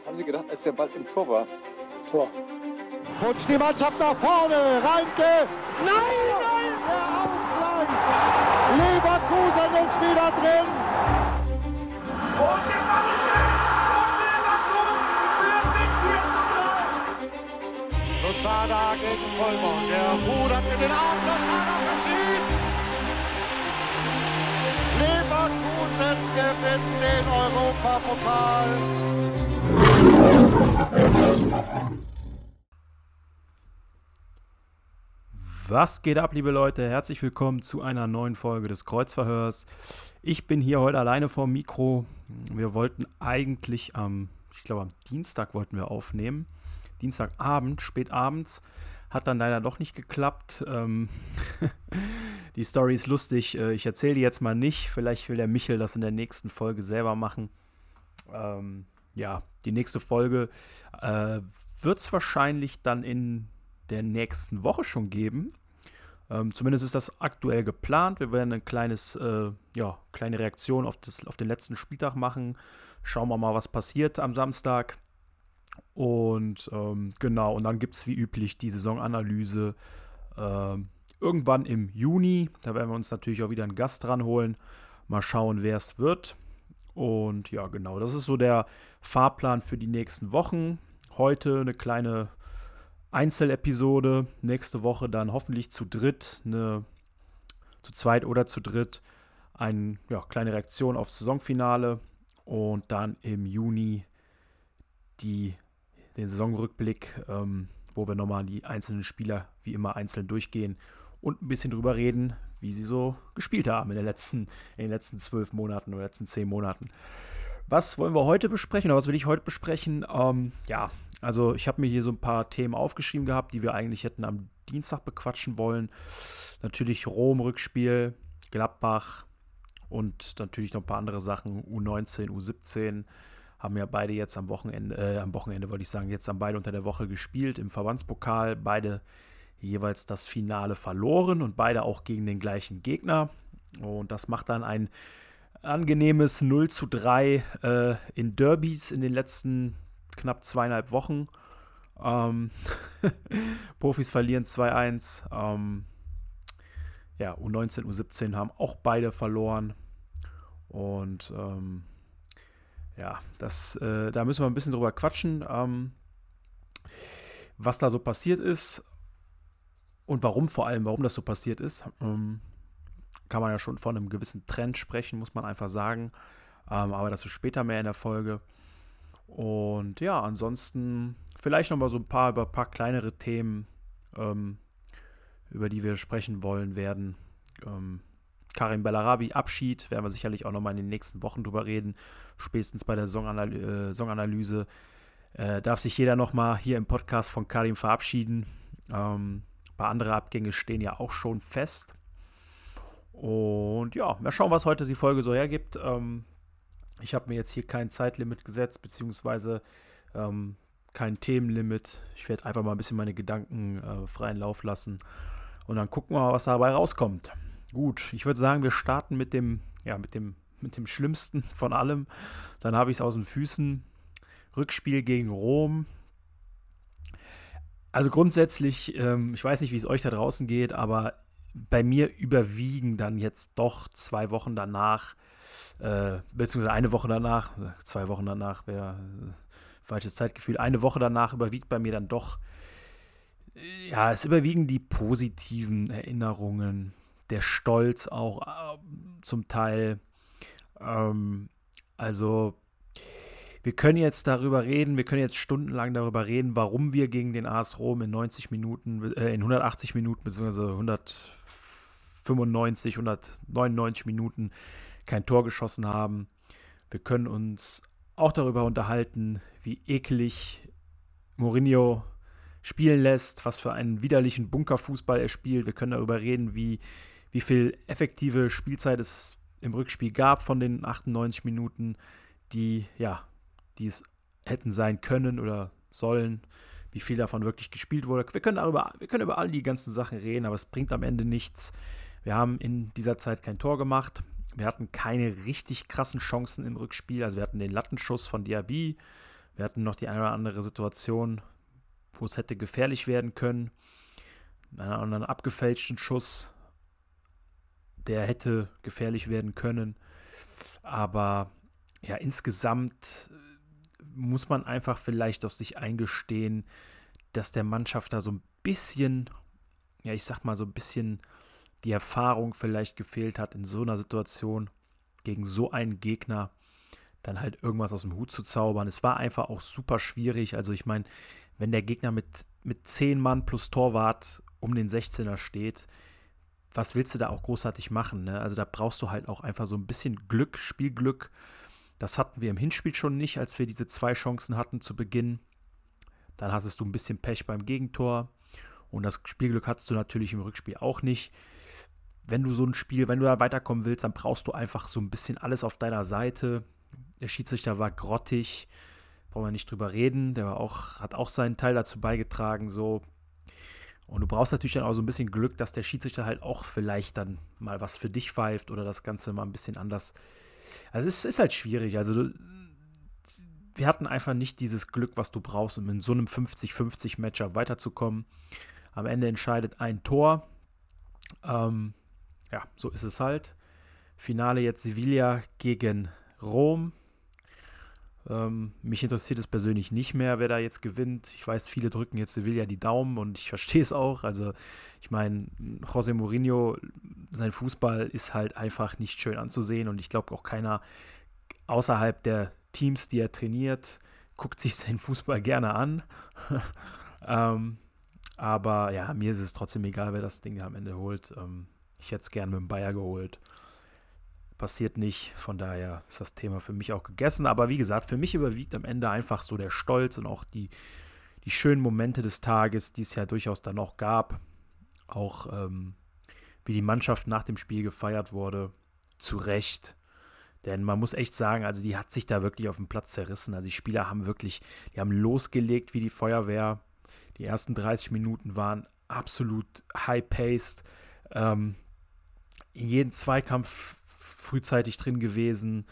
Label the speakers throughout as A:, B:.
A: Was haben Sie gedacht, als der Ball im Tor war?
B: Tor.
C: Putsch die Mannschaft nach vorne. Reinke. Nein, nein. Der Ausgleich. Leverkusen ist wieder drin.
D: Und der Ball ist drin. Und Leverkusen führt mit 4 zu 3.
C: Losada gegen Vollborn. Der rudert mit den Armen. Losada verschießt. Leverkusen gewinnt den Europapokal.
E: Was geht ab, liebe Leute? Herzlich willkommen zu einer neuen Folge des Kreuzverhörs. Ich bin hier heute alleine vorm Mikro. Wir wollten eigentlich am, ich glaube am Dienstag wollten wir aufnehmen. Dienstagabend, spät abends. Hat dann leider doch nicht geklappt. Ähm die Story ist lustig. Äh, ich erzähle die jetzt mal nicht. Vielleicht will der Michel das in der nächsten Folge selber machen. Ähm, ja, die nächste Folge äh, wird es wahrscheinlich dann in der nächsten Woche schon geben. Ähm, zumindest ist das aktuell geplant. Wir werden eine kleines, äh, ja, kleine Reaktion auf, das, auf den letzten Spieltag machen. Schauen wir mal, was passiert am Samstag. Und ähm, genau, und dann gibt es wie üblich die Saisonanalyse ähm, irgendwann im Juni. Da werden wir uns natürlich auch wieder einen Gast ranholen. Mal schauen, wer es wird. Und ja, genau, das ist so der Fahrplan für die nächsten Wochen. Heute eine kleine Einzelepisode. Nächste Woche dann hoffentlich zu dritt, eine zu zweit oder zu dritt, eine ja, kleine Reaktion aufs Saisonfinale. Und dann im Juni die, den Saisonrückblick, ähm, wo wir nochmal die einzelnen Spieler wie immer einzeln durchgehen und ein bisschen drüber reden, wie sie so gespielt haben in, letzten, in den letzten zwölf Monaten oder letzten zehn Monaten. Was wollen wir heute besprechen oder was will ich heute besprechen? Ähm, ja, also ich habe mir hier so ein paar Themen aufgeschrieben gehabt, die wir eigentlich hätten am Dienstag bequatschen wollen. Natürlich Rom-Rückspiel, Gladbach und natürlich noch ein paar andere Sachen. U19, U17 haben ja beide jetzt am Wochenende, äh, am Wochenende wollte ich sagen, jetzt haben beide unter der Woche gespielt im Verbandspokal. Beide jeweils das Finale verloren und beide auch gegen den gleichen Gegner. Und das macht dann ein angenehmes 0 zu 3 äh, in Derbys in den letzten knapp zweieinhalb Wochen. Ähm, Profis verlieren 2-1. Ähm, ja, U19, U17 haben auch beide verloren. Und ähm, ja, das, äh, da müssen wir ein bisschen drüber quatschen, ähm, was da so passiert ist und warum vor allem, warum das so passiert ist. Ähm, kann man ja schon von einem gewissen Trend sprechen, muss man einfach sagen. Ähm, aber dazu später mehr in der Folge. Und ja, ansonsten vielleicht noch mal so ein paar über ein paar kleinere Themen, ähm, über die wir sprechen wollen werden. Ähm, Karim Bellarabi Abschied, werden wir sicherlich auch noch mal in den nächsten Wochen drüber reden. Spätestens bei der Songanalyse, äh, Songanalyse äh, darf sich jeder noch mal hier im Podcast von Karim verabschieden. Ähm, ein paar andere Abgänge stehen ja auch schon fest. Und ja, mal schauen, was heute die Folge so hergibt. Ähm, ich habe mir jetzt hier kein Zeitlimit gesetzt, beziehungsweise ähm, kein Themenlimit. Ich werde einfach mal ein bisschen meine Gedanken äh, freien Lauf lassen. Und dann gucken wir mal, was dabei rauskommt. Gut, ich würde sagen, wir starten mit dem, ja, mit dem, mit dem Schlimmsten von allem. Dann habe ich es aus den Füßen. Rückspiel gegen Rom. Also grundsätzlich, ähm, ich weiß nicht, wie es euch da draußen geht, aber bei mir überwiegen dann jetzt doch zwei Wochen danach äh, beziehungsweise eine Woche danach, zwei Wochen danach wäre äh, falsches Zeitgefühl, eine Woche danach überwiegt bei mir dann doch, äh, ja, es überwiegen die positiven Erinnerungen, der Stolz auch äh, zum Teil. Ähm, also, wir können jetzt darüber reden, wir können jetzt stundenlang darüber reden, warum wir gegen den AS Rom in 90 Minuten, äh, in 180 Minuten, beziehungsweise 195, 199 Minuten kein Tor geschossen haben. Wir können uns auch darüber unterhalten, wie eklig Mourinho spielen lässt, was für einen widerlichen Bunkerfußball er spielt. Wir können darüber reden, wie, wie viel effektive Spielzeit es im Rückspiel gab von den 98 Minuten, die, ja, die es hätten sein können oder sollen, wie viel davon wirklich gespielt wurde. Wir können darüber, wir können über all die ganzen Sachen reden, aber es bringt am Ende nichts. Wir haben in dieser Zeit kein Tor gemacht. Wir hatten keine richtig krassen Chancen im Rückspiel. Also wir hatten den Lattenschuss von Diaby. Wir hatten noch die eine oder andere Situation, wo es hätte gefährlich werden können. Einen anderen abgefälschten Schuss, der hätte gefährlich werden können. Aber ja, insgesamt muss man einfach vielleicht auf sich eingestehen, dass der Mannschaft da so ein bisschen, ja, ich sag mal, so ein bisschen die Erfahrung vielleicht gefehlt hat, in so einer Situation gegen so einen Gegner dann halt irgendwas aus dem Hut zu zaubern. Es war einfach auch super schwierig. Also ich meine, wenn der Gegner mit, mit 10 Mann plus Torwart um den 16er steht, was willst du da auch großartig machen? Ne? Also da brauchst du halt auch einfach so ein bisschen Glück, Spielglück. Das hatten wir im Hinspiel schon nicht, als wir diese zwei Chancen hatten zu Beginn. Dann hattest du ein bisschen Pech beim Gegentor. Und das Spielglück hattest du natürlich im Rückspiel auch nicht. Wenn du so ein Spiel, wenn du da weiterkommen willst, dann brauchst du einfach so ein bisschen alles auf deiner Seite. Der Schiedsrichter war grottig, brauchen wir nicht drüber reden. Der war auch, hat auch seinen Teil dazu beigetragen, so. Und du brauchst natürlich dann auch so ein bisschen Glück, dass der Schiedsrichter halt auch vielleicht dann mal was für dich pfeift oder das Ganze mal ein bisschen anders. Also es ist halt schwierig. Also du, wir hatten einfach nicht dieses Glück, was du brauchst, um in so einem 50-50 Matchup weiterzukommen. Am Ende entscheidet ein Tor. Ähm, ja, so ist es halt. Finale jetzt Sevilla gegen Rom. Ähm, mich interessiert es persönlich nicht mehr, wer da jetzt gewinnt. Ich weiß, viele drücken jetzt Sevilla die Daumen und ich verstehe es auch. Also, ich meine, José Mourinho, sein Fußball ist halt einfach nicht schön anzusehen und ich glaube auch keiner außerhalb der Teams, die er trainiert, guckt sich seinen Fußball gerne an. ähm, aber ja, mir ist es trotzdem egal, wer das Ding am Ende holt. Ähm, ich hätte es gerne mit dem Bayer geholt passiert nicht. Von daher ist das Thema für mich auch gegessen. Aber wie gesagt, für mich überwiegt am Ende einfach so der Stolz und auch die, die schönen Momente des Tages, die es ja durchaus dann auch gab. Auch ähm, wie die Mannschaft nach dem Spiel gefeiert wurde. Zu Recht. Denn man muss echt sagen, also die hat sich da wirklich auf dem Platz zerrissen. Also die Spieler haben wirklich, die haben losgelegt wie die Feuerwehr. Die ersten 30 Minuten waren absolut high-paced. Ähm, in jedem Zweikampf frühzeitig drin gewesen.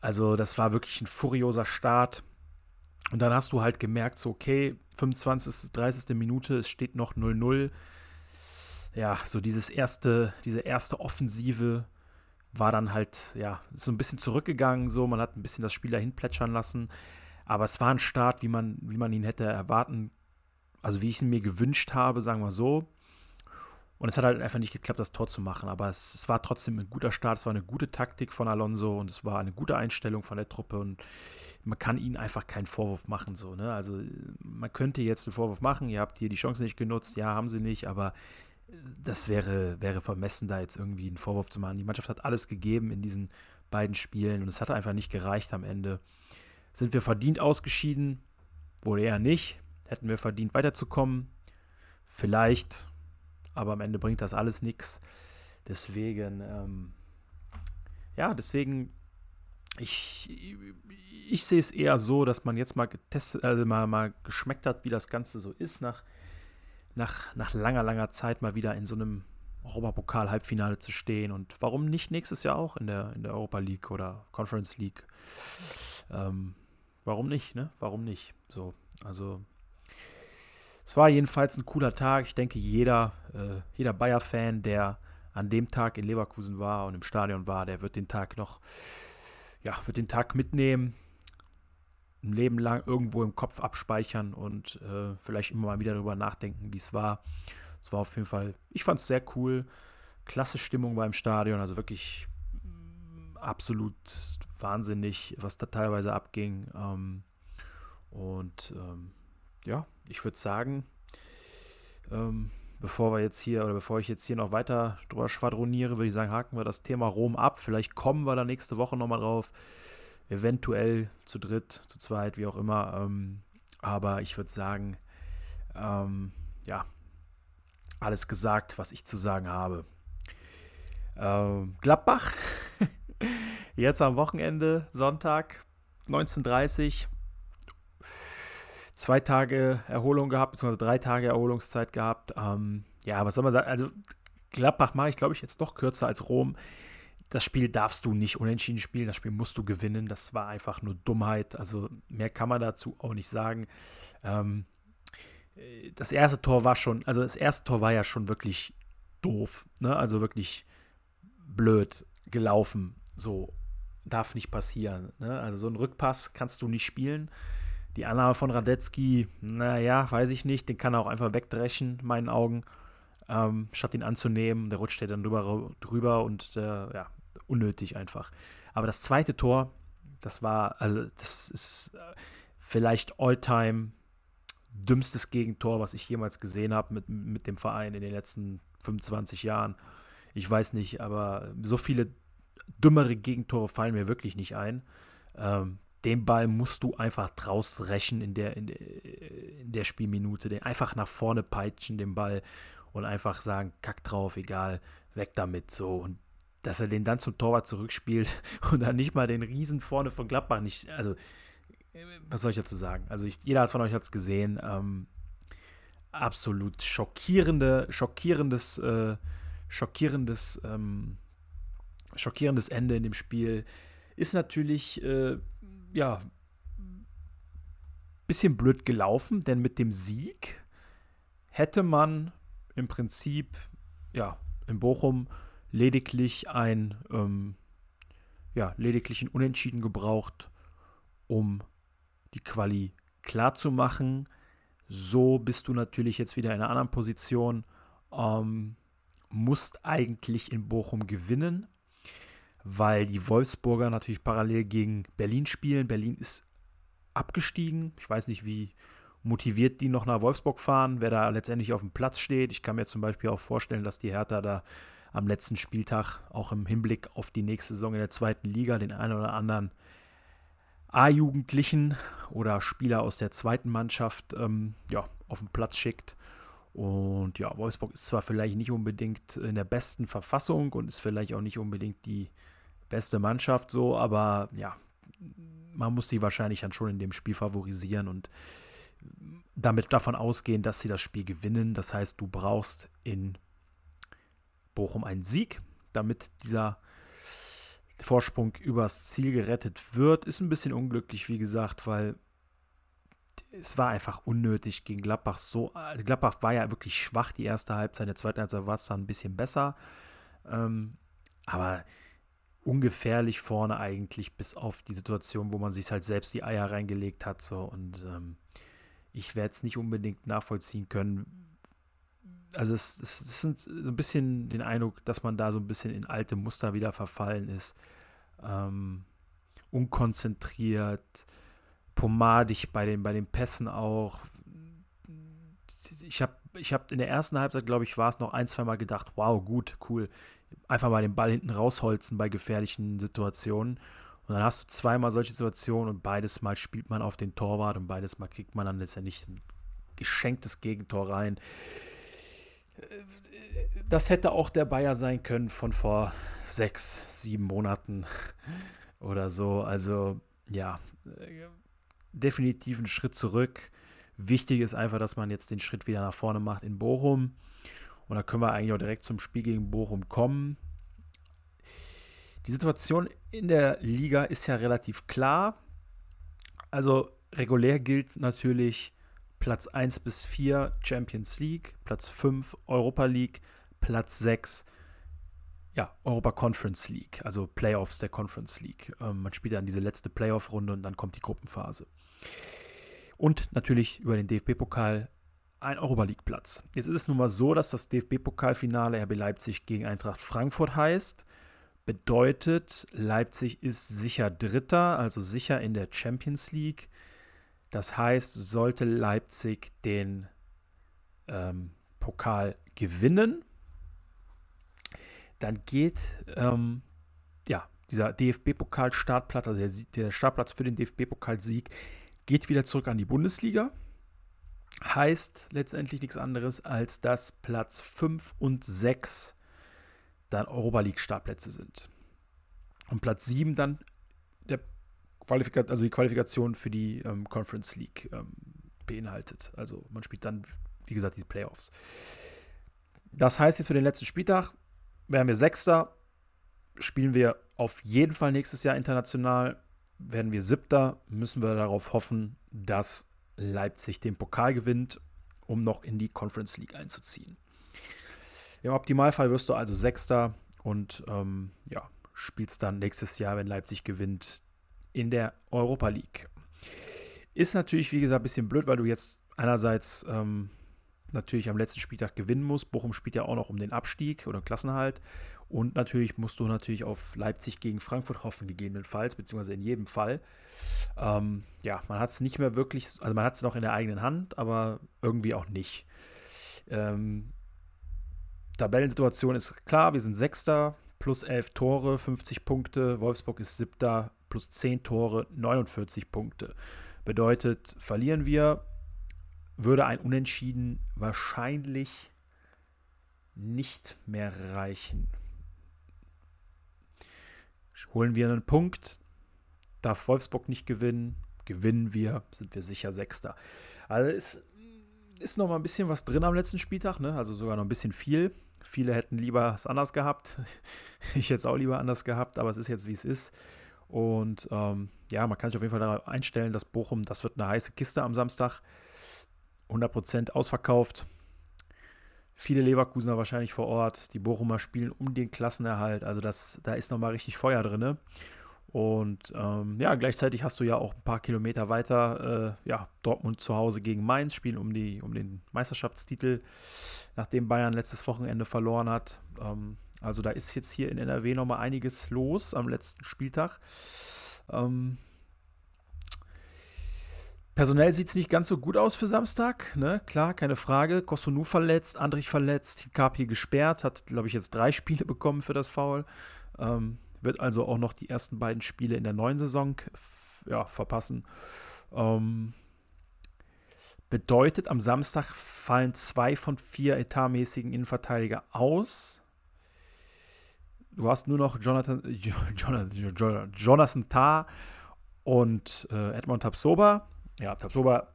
E: Also das war wirklich ein furioser Start. Und dann hast du halt gemerkt, so okay, 25., 30. Minute, es steht noch 0-0. Ja, so dieses erste, diese erste Offensive war dann halt, ja, so ein bisschen zurückgegangen, so, man hat ein bisschen das Spiel dahin plätschern lassen. Aber es war ein Start, wie man, wie man ihn hätte erwarten, also wie ich ihn mir gewünscht habe, sagen wir so. Und es hat halt einfach nicht geklappt, das Tor zu machen. Aber es, es, war trotzdem ein guter Start, es war eine gute Taktik von Alonso und es war eine gute Einstellung von der Truppe. Und man kann ihnen einfach keinen Vorwurf machen. So, ne? Also man könnte jetzt einen Vorwurf machen, ihr habt hier die Chance nicht genutzt, ja, haben sie nicht, aber das wäre, wäre vermessen, da jetzt irgendwie einen Vorwurf zu machen. Die Mannschaft hat alles gegeben in diesen beiden Spielen und es hat einfach nicht gereicht am Ende. Sind wir verdient ausgeschieden? Wohl eher nicht. Hätten wir verdient weiterzukommen? Vielleicht aber am Ende bringt das alles nichts. Deswegen, ähm, ja, deswegen, ich, ich sehe es eher so, dass man jetzt mal getestet, also mal, mal geschmeckt hat, wie das Ganze so ist, nach, nach, nach langer, langer Zeit mal wieder in so einem Europapokal-Halbfinale zu stehen und warum nicht nächstes Jahr auch in der, in der Europa League oder Conference League? Ähm, warum nicht, ne? Warum nicht? So, also es war jedenfalls ein cooler Tag. Ich denke, jeder, äh, jeder Bayer-Fan, der an dem Tag in Leverkusen war und im Stadion war, der wird den Tag noch, ja, wird den Tag mitnehmen, ein Leben lang irgendwo im Kopf abspeichern und äh, vielleicht immer mal wieder darüber nachdenken, wie es war. Es war auf jeden Fall, ich fand es sehr cool. Klasse Stimmung beim Stadion, also wirklich mm, absolut wahnsinnig, was da teilweise abging. Ähm, und ähm, ja, ich würde sagen, ähm, bevor wir jetzt hier oder bevor ich jetzt hier noch weiter drüber schwadroniere, würde ich sagen, haken wir das Thema Rom ab. Vielleicht kommen wir da nächste Woche nochmal drauf. Eventuell zu dritt, zu zweit, wie auch immer. Ähm, aber ich würde sagen, ähm, ja, alles gesagt, was ich zu sagen habe. Ähm, Gladbach, jetzt am Wochenende, Sonntag, 19.30 Uhr zwei Tage Erholung gehabt, beziehungsweise drei Tage Erholungszeit gehabt. Ähm, ja, was soll man sagen? Also, Gladbach mache ich, glaube ich, jetzt doch kürzer als Rom. das Spiel darfst du nicht unentschieden spielen, das Spiel musst du gewinnen. Das war einfach nur Dummheit. Also mehr kann man dazu auch nicht sagen. Ähm, das erste Tor war schon, also das erste Tor war ja schon wirklich doof, ne? Also wirklich blöd gelaufen. So darf nicht passieren. Ne? Also so einen Rückpass kannst du nicht spielen. Die Annahme von Radetzky, naja, weiß ich nicht. Den kann er auch einfach wegdreschen, in meinen Augen. Ähm, statt ihn anzunehmen. Der rutscht ja dann drüber, drüber und äh, ja, unnötig einfach. Aber das zweite Tor, das war, also das ist äh, vielleicht Alltime dümmstes Gegentor, was ich jemals gesehen habe mit, mit dem Verein in den letzten 25 Jahren. Ich weiß nicht, aber so viele dümmere Gegentore fallen mir wirklich nicht ein. Ähm, den Ball musst du einfach draus rächen in der, in in der Spielminute. Den einfach nach vorne peitschen, den Ball und einfach sagen, kack drauf, egal, weg damit. So. Und dass er den dann zum Torwart zurückspielt und dann nicht mal den Riesen vorne von Gladbach nicht, also was soll ich dazu sagen? Also ich, jeder von euch hat es gesehen. Ähm, absolut schockierende, schockierendes, äh, schockierendes, ähm, schockierendes Ende in dem Spiel. Ist natürlich, äh, ja, bisschen blöd gelaufen, denn mit dem Sieg hätte man im Prinzip, ja, in Bochum lediglich ein, ähm, ja, lediglich ein Unentschieden gebraucht, um die Quali klar zu machen. So bist du natürlich jetzt wieder in einer anderen Position. Ähm, musst eigentlich in Bochum gewinnen, weil die Wolfsburger natürlich parallel gegen Berlin spielen. Berlin ist abgestiegen. Ich weiß nicht, wie motiviert die noch nach Wolfsburg fahren, wer da letztendlich auf dem Platz steht. Ich kann mir zum Beispiel auch vorstellen, dass die Hertha da am letzten Spieltag auch im Hinblick auf die nächste Saison in der zweiten Liga den einen oder anderen A-Jugendlichen oder Spieler aus der zweiten Mannschaft ähm, ja, auf den Platz schickt. Und ja, Wolfsburg ist zwar vielleicht nicht unbedingt in der besten Verfassung und ist vielleicht auch nicht unbedingt die beste Mannschaft so, aber ja, man muss sie wahrscheinlich dann schon in dem Spiel favorisieren und damit davon ausgehen, dass sie das Spiel gewinnen. Das heißt, du brauchst in Bochum einen Sieg, damit dieser Vorsprung übers Ziel gerettet wird. Ist ein bisschen unglücklich, wie gesagt, weil es war einfach unnötig gegen Gladbach so. Also Gladbach war ja wirklich schwach die erste Halbzeit, in der zweiten Halbzeit war es dann ein bisschen besser. Ähm, aber ungefährlich vorne eigentlich, bis auf die Situation, wo man sich halt selbst die Eier reingelegt hat. So. Und ähm, ich werde es nicht unbedingt nachvollziehen können, also es, es, es sind so ein bisschen den Eindruck, dass man da so ein bisschen in alte Muster wieder verfallen ist. Ähm, unkonzentriert, pomadig bei den, bei den Pässen auch. Ich habe ich hab in der ersten Halbzeit, glaube ich, war es noch ein, zwei Mal gedacht, wow, gut, cool. Einfach mal den Ball hinten rausholzen bei gefährlichen Situationen. Und dann hast du zweimal solche Situationen und beides Mal spielt man auf den Torwart und beides Mal kriegt man dann letztendlich ein geschenktes Gegentor rein das hätte auch der Bayer sein können von vor sechs, sieben Monaten oder so. Also ja, definitiv ein Schritt zurück. Wichtig ist einfach, dass man jetzt den Schritt wieder nach vorne macht in Bochum. Und da können wir eigentlich auch direkt zum Spiel gegen Bochum kommen. Die Situation in der Liga ist ja relativ klar. Also regulär gilt natürlich Platz 1 bis 4 Champions League, Platz 5 Europa League, Platz 6 ja, Europa Conference League, also Playoffs der Conference League. Ähm, man spielt dann diese letzte Playoff-Runde und dann kommt die Gruppenphase. Und natürlich über den DFB-Pokal ein Europa League-Platz. Jetzt ist es nun mal so, dass das DFB-Pokalfinale RB Leipzig gegen Eintracht Frankfurt heißt. Bedeutet, Leipzig ist sicher Dritter, also sicher in der Champions League. Das heißt, sollte Leipzig den ähm, Pokal gewinnen, dann geht ähm, ja, dieser DFB-Pokal-Startplatz, also der, der, Startplatz für den DFB-Pokalsieg, geht wieder zurück an die Bundesliga. Heißt letztendlich nichts anderes, als dass Platz 5 und 6 dann Europa League-Startplätze sind. Und Platz 7 dann der Qualifikat also die Qualifikation für die ähm, Conference League ähm, beinhaltet. Also man spielt dann, wie gesagt, die Playoffs. Das heißt jetzt für den letzten Spieltag wären wir Sechster spielen wir auf jeden Fall nächstes Jahr international. Werden wir Siebter, müssen wir darauf hoffen, dass Leipzig den Pokal gewinnt, um noch in die Conference League einzuziehen. Im Optimalfall wirst du also Sechster und ähm, ja, spielst dann nächstes Jahr, wenn Leipzig gewinnt, in der Europa League. Ist natürlich, wie gesagt, ein bisschen blöd, weil du jetzt einerseits ähm, natürlich am letzten Spieltag gewinnen musst. Bochum spielt ja auch noch um den Abstieg oder Klassenhalt. Und natürlich musst du natürlich auf Leipzig gegen Frankfurt hoffen, gegebenenfalls, beziehungsweise in jedem Fall. Ähm, ja, man hat es nicht mehr wirklich, also man hat es noch in der eigenen Hand, aber irgendwie auch nicht. Ähm, Tabellensituation ist klar, wir sind Sechster, plus 11 Tore, 50 Punkte. Wolfsburg ist Siebter, plus 10 Tore, 49 Punkte. Bedeutet, verlieren wir, würde ein Unentschieden wahrscheinlich nicht mehr reichen. Holen wir einen Punkt, darf Wolfsburg nicht gewinnen, gewinnen wir, sind wir sicher Sechster. Also es ist noch mal ein bisschen was drin am letzten Spieltag, ne? also sogar noch ein bisschen viel. Viele hätten lieber es anders gehabt. Ich hätte es auch lieber anders gehabt, aber es ist jetzt, wie es ist. Und ähm, ja, man kann sich auf jeden Fall darauf einstellen, dass Bochum, das wird eine heiße Kiste am Samstag. 100% ausverkauft. Viele Leverkusener wahrscheinlich vor Ort. Die Bochumer spielen um den Klassenerhalt. Also das, da ist nochmal richtig Feuer drin. Und ähm, ja, gleichzeitig hast du ja auch ein paar Kilometer weiter, äh, ja, Dortmund zu Hause gegen Mainz, spielen um, die, um den Meisterschaftstitel, nachdem Bayern letztes Wochenende verloren hat. Ähm, also da ist jetzt hier in NRW nochmal einiges los am letzten Spieltag. Ähm, Personell sieht es nicht ganz so gut aus für Samstag, ne? Klar, keine Frage. Kosunu verletzt, Andrich verletzt, Hikapi gesperrt, hat, glaube ich, jetzt drei Spiele bekommen für das Foul. Ähm, wird also auch noch die ersten beiden Spiele in der neuen Saison ja, verpassen. Ähm, bedeutet, am Samstag fallen zwei von vier etatmäßigen Innenverteidiger aus. Du hast nur noch Jonathan, Jonathan, Jonathan Tah und äh, Edmond Tapsoba. Ja, Tapsoba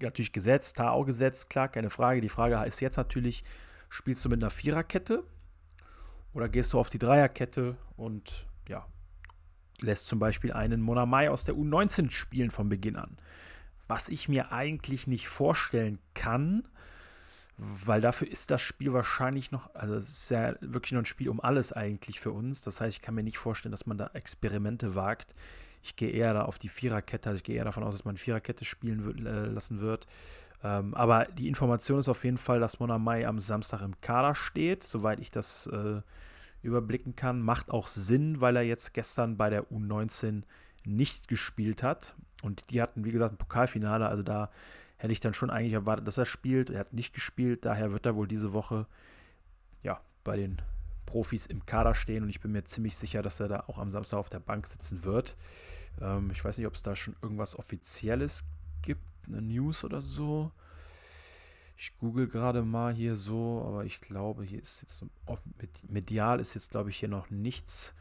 E: natürlich gesetzt, auch gesetzt, klar, keine Frage. Die Frage ist jetzt natürlich, spielst du mit einer Viererkette oder gehst du auf die Dreierkette und ja, lässt zum Beispiel einen Monamai aus der U19 spielen von Beginn an. Was ich mir eigentlich nicht vorstellen kann, weil dafür ist das Spiel wahrscheinlich noch, also es ist ja wirklich noch ein Spiel um alles eigentlich für uns. Das heißt, ich kann mir nicht vorstellen, dass man da Experimente wagt. Ich gehe eher da auf die Viererkette, also ich gehe eher davon aus, dass man Viererkette spielen wird, äh, lassen wird. Ähm, aber die Information ist auf jeden Fall, dass Monamai am Samstag im Kader steht, soweit ich das äh, überblicken kann. Macht auch Sinn, weil er jetzt gestern bei der U19 nicht gespielt hat. Und die hatten, wie gesagt, ein Pokalfinale. Also da hätte ich dann schon eigentlich erwartet, dass er spielt. Er hat nicht gespielt. Daher wird er wohl diese Woche ja, bei den Profis im Kader stehen. Und ich bin mir ziemlich sicher, dass er da auch am Samstag auf der Bank sitzen wird. Ähm, ich weiß nicht, ob es da schon irgendwas Offizielles gibt, eine News oder so. Ich google gerade mal hier so, aber ich glaube, hier ist jetzt medial ist jetzt, glaube ich, hier noch nichts.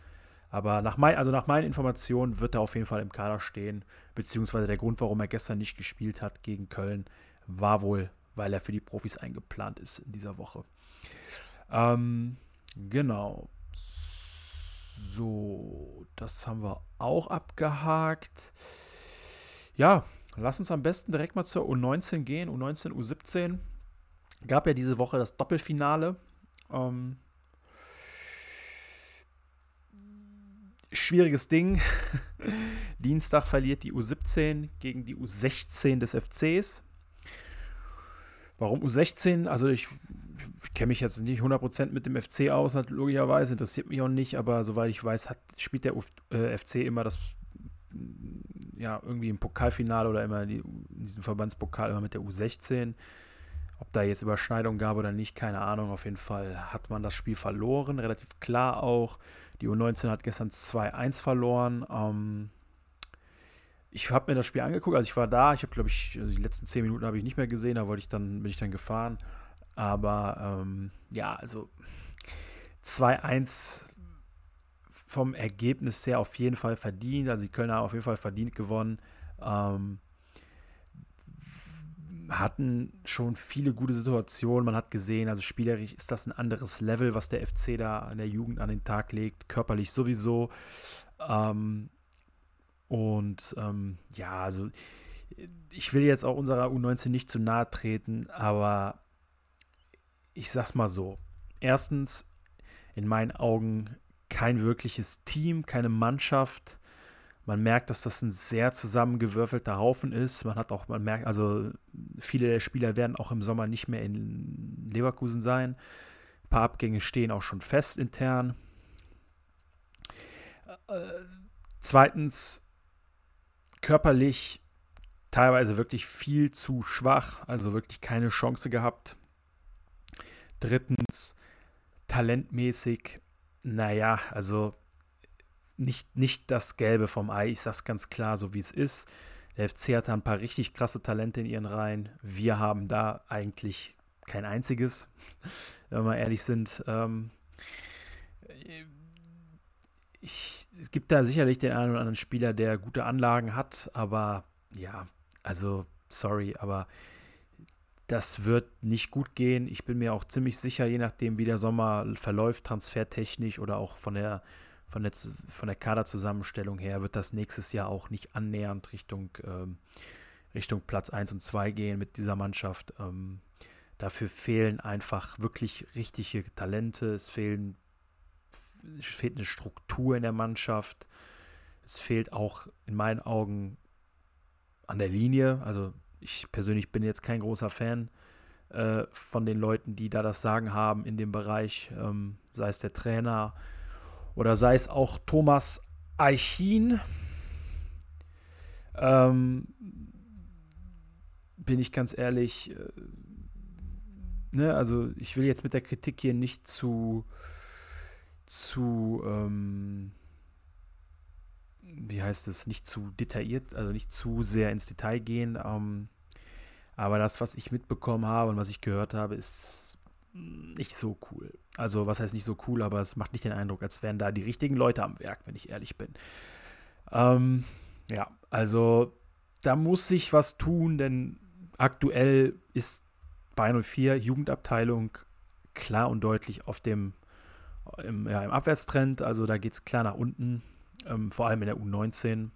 E: Aber nach, mein, also nach meinen Informationen wird er auf jeden Fall im Kader stehen. Beziehungsweise der Grund, warum er gestern nicht gespielt hat gegen Köln, war wohl, weil er für die Profis eingeplant ist in dieser Woche. Ähm, genau. So, das haben wir auch abgehakt. Ja, Lass uns am besten direkt mal zur U19 gehen. U19, U17. Gab ja diese Woche das Doppelfinale. Ähm, schwieriges Ding. Dienstag verliert die U17 gegen die U16 des FCs. Warum U16? Also ich, ich kenne mich jetzt nicht 100% mit dem FC aus, logischerweise, interessiert mich auch nicht, aber soweit ich weiß, hat, spielt der Uf, äh, FC immer das ja, irgendwie im Pokalfinale oder immer in diesem Verbandspokal immer mit der U16. Ob da jetzt Überschneidung gab oder nicht, keine Ahnung. Auf jeden Fall hat man das Spiel verloren, relativ klar auch. Die U19 hat gestern 2-1 verloren. Ähm, ich habe mir das Spiel angeguckt, also ich war da, ich habe, glaube ich, also die letzten 10 Minuten habe ich nicht mehr gesehen, da wollte ich dann, bin ich dann gefahren. Aber ähm, ja, also 2-1 vom Ergebnis her auf jeden Fall verdient. Also die Kölner haben auf jeden Fall verdient gewonnen. Ähm, hatten schon viele gute Situationen. Man hat gesehen, also spielerisch ist das ein anderes Level, was der FC da in der Jugend an den Tag legt, körperlich sowieso. Ähm, und ähm, ja, also ich will jetzt auch unserer U19 nicht zu nahe treten, aber ich sag's mal so. Erstens, in meinen Augen kein wirkliches Team, keine Mannschaft. Man merkt, dass das ein sehr zusammengewürfelter Haufen ist. Man hat auch, man merkt, also viele der Spieler werden auch im Sommer nicht mehr in Leverkusen sein. Ein paar Abgänge stehen auch schon fest intern. Äh, zweitens, körperlich teilweise wirklich viel zu schwach, also wirklich keine Chance gehabt. Drittens, talentmäßig, naja, also nicht, nicht das Gelbe vom Ei, ich sag's ganz klar, so wie es ist. Der FC hat ein paar richtig krasse Talente in ihren Reihen. Wir haben da eigentlich kein einziges, wenn wir ehrlich sind. Ähm, ich, es gibt da sicherlich den einen oder anderen Spieler, der gute Anlagen hat, aber ja, also sorry, aber das wird nicht gut gehen. Ich bin mir auch ziemlich sicher, je nachdem, wie der Sommer verläuft, transfertechnisch oder auch von der, von der, von der Kaderzusammenstellung her, wird das nächstes Jahr auch nicht annähernd Richtung, ähm, Richtung Platz 1 und 2 gehen mit dieser Mannschaft. Ähm, dafür fehlen einfach wirklich richtige Talente. Es fehlen es fehlt eine Struktur in der Mannschaft. Es fehlt auch in meinen Augen an der Linie. Also ich persönlich bin jetzt kein großer Fan äh, von den Leuten, die da das Sagen haben in dem Bereich, ähm, sei es der Trainer oder sei es auch Thomas Eichin. Ähm, bin ich ganz ehrlich, äh, ne, also ich will jetzt mit der Kritik hier nicht zu, zu, ähm, wie heißt es, nicht zu detailliert, also nicht zu sehr ins Detail gehen. Ähm, aber das, was ich mitbekommen habe und was ich gehört habe, ist nicht so cool. Also, was heißt nicht so cool, aber es macht nicht den Eindruck, als wären da die richtigen Leute am Werk, wenn ich ehrlich bin. Ähm, ja, also da muss sich was tun, denn aktuell ist bei 04 Jugendabteilung klar und deutlich auf dem im, ja, im Abwärtstrend. Also da geht es klar nach unten ähm, vor allem in der U19.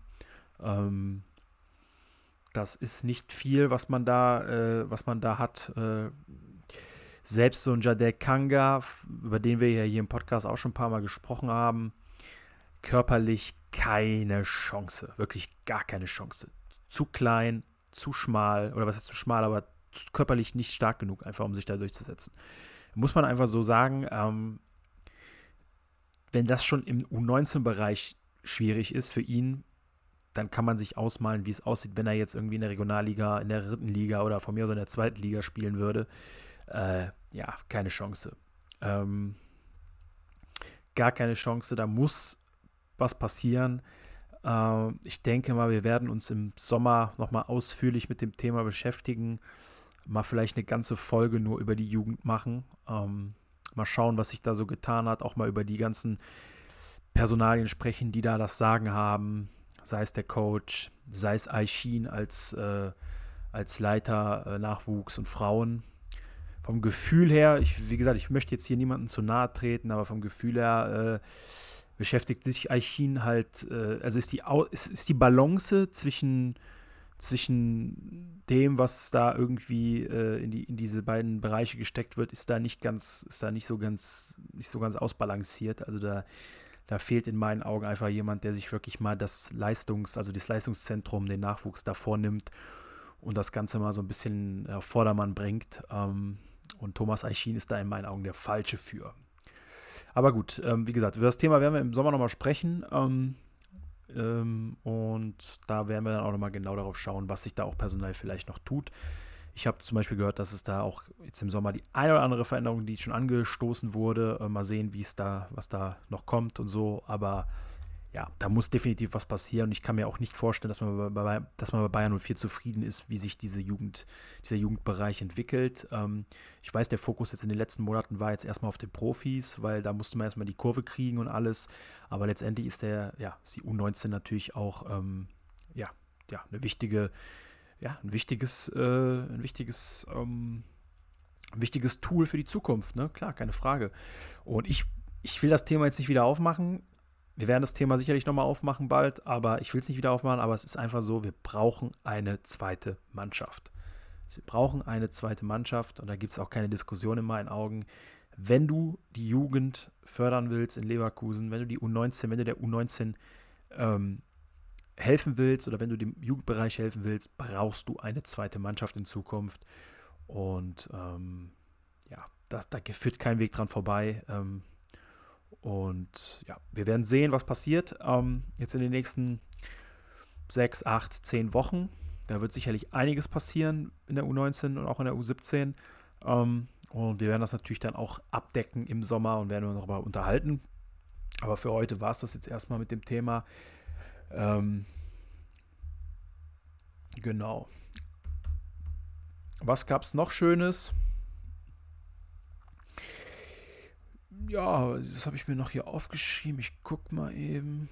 E: Ähm, das ist nicht viel, was man da, äh, was man da hat. Äh, selbst so ein Jadel Kanga, über den wir ja hier im Podcast auch schon ein paar Mal gesprochen haben, körperlich keine Chance. Wirklich gar keine Chance. Zu klein, zu schmal, oder was ist zu schmal, aber körperlich nicht stark genug, einfach um sich da durchzusetzen. Muss man einfach so sagen, ähm, wenn das schon im U19-Bereich schwierig ist für ihn, dann kann man sich ausmalen, wie es aussieht, wenn er jetzt irgendwie in der Regionalliga, in der dritten Liga oder von mir aus in der zweiten Liga spielen würde. Äh, ja, keine Chance. Ähm, gar keine Chance. Da muss was passieren. Äh, ich denke mal, wir werden uns im Sommer nochmal ausführlich mit dem Thema beschäftigen. Mal vielleicht eine ganze Folge nur über die Jugend machen. Ähm, mal schauen, was sich da so getan hat. Auch mal über die ganzen Personalien sprechen, die da das Sagen haben, sei es der Coach, sei es Aishin als, äh, als Leiter äh, Nachwuchs und Frauen. Vom Gefühl her, ich, wie gesagt, ich möchte jetzt hier niemanden zu nahe treten, aber vom Gefühl her äh, beschäftigt sich Aishin halt, äh, also ist die, ist, ist die Balance zwischen, zwischen dem, was da irgendwie äh, in, die, in diese beiden Bereiche gesteckt wird, ist da nicht ganz, ist da nicht so ganz, nicht so ganz ausbalanciert. Also da da fehlt in meinen Augen einfach jemand, der sich wirklich mal das Leistungs-, also das Leistungszentrum, den Nachwuchs davor nimmt und das Ganze mal so ein bisschen auf Vordermann bringt. Ähm, und Thomas Eichin ist da in meinen Augen der Falsche für. Aber gut, ähm, wie gesagt, über das Thema werden wir im Sommer nochmal sprechen. Ähm, und da werden wir dann auch nochmal genau darauf schauen, was sich da auch personell vielleicht noch tut. Ich habe zum Beispiel gehört, dass es da auch jetzt im Sommer die eine oder andere Veränderung, die schon angestoßen wurde, äh, mal sehen, wie es da, was da noch kommt und so. Aber ja, da muss definitiv was passieren. Und ich kann mir auch nicht vorstellen, dass man bei, dass man bei Bayern 04 zufrieden ist, wie sich diese Jugend, dieser Jugendbereich entwickelt. Ähm, ich weiß, der Fokus jetzt in den letzten Monaten war jetzt erstmal auf den Profis, weil da musste man erstmal die Kurve kriegen und alles. Aber letztendlich ist der, ja, ist die U19 natürlich auch ähm, ja, ja, eine wichtige ja, ein wichtiges, äh, ein wichtiges, ähm, wichtiges Tool für die Zukunft, ne? Klar, keine Frage. Und ich, ich will das Thema jetzt nicht wieder aufmachen. Wir werden das Thema sicherlich nochmal aufmachen bald, aber ich will es nicht wieder aufmachen, aber es ist einfach so, wir brauchen eine zweite Mannschaft. Wir brauchen eine zweite Mannschaft und da gibt es auch keine Diskussion in meinen Augen. Wenn du die Jugend fördern willst in Leverkusen, wenn du die U19, wenn du der U19 ähm, helfen willst oder wenn du dem Jugendbereich helfen willst, brauchst du eine zweite Mannschaft in Zukunft. Und ähm, ja, da, da, führt kein Weg dran vorbei. Ähm, und ja, wir werden sehen, was passiert ähm, jetzt in den nächsten sechs, acht, zehn Wochen. Da wird sicherlich einiges passieren in der U19 und auch in der U17. Ähm, und wir werden das natürlich dann auch abdecken im Sommer und werden uns darüber unterhalten. Aber für heute war es das jetzt erstmal mit dem Thema. Ähm, genau. Was gab es noch Schönes? Ja, das habe ich mir noch hier aufgeschrieben. Ich gucke mal eben.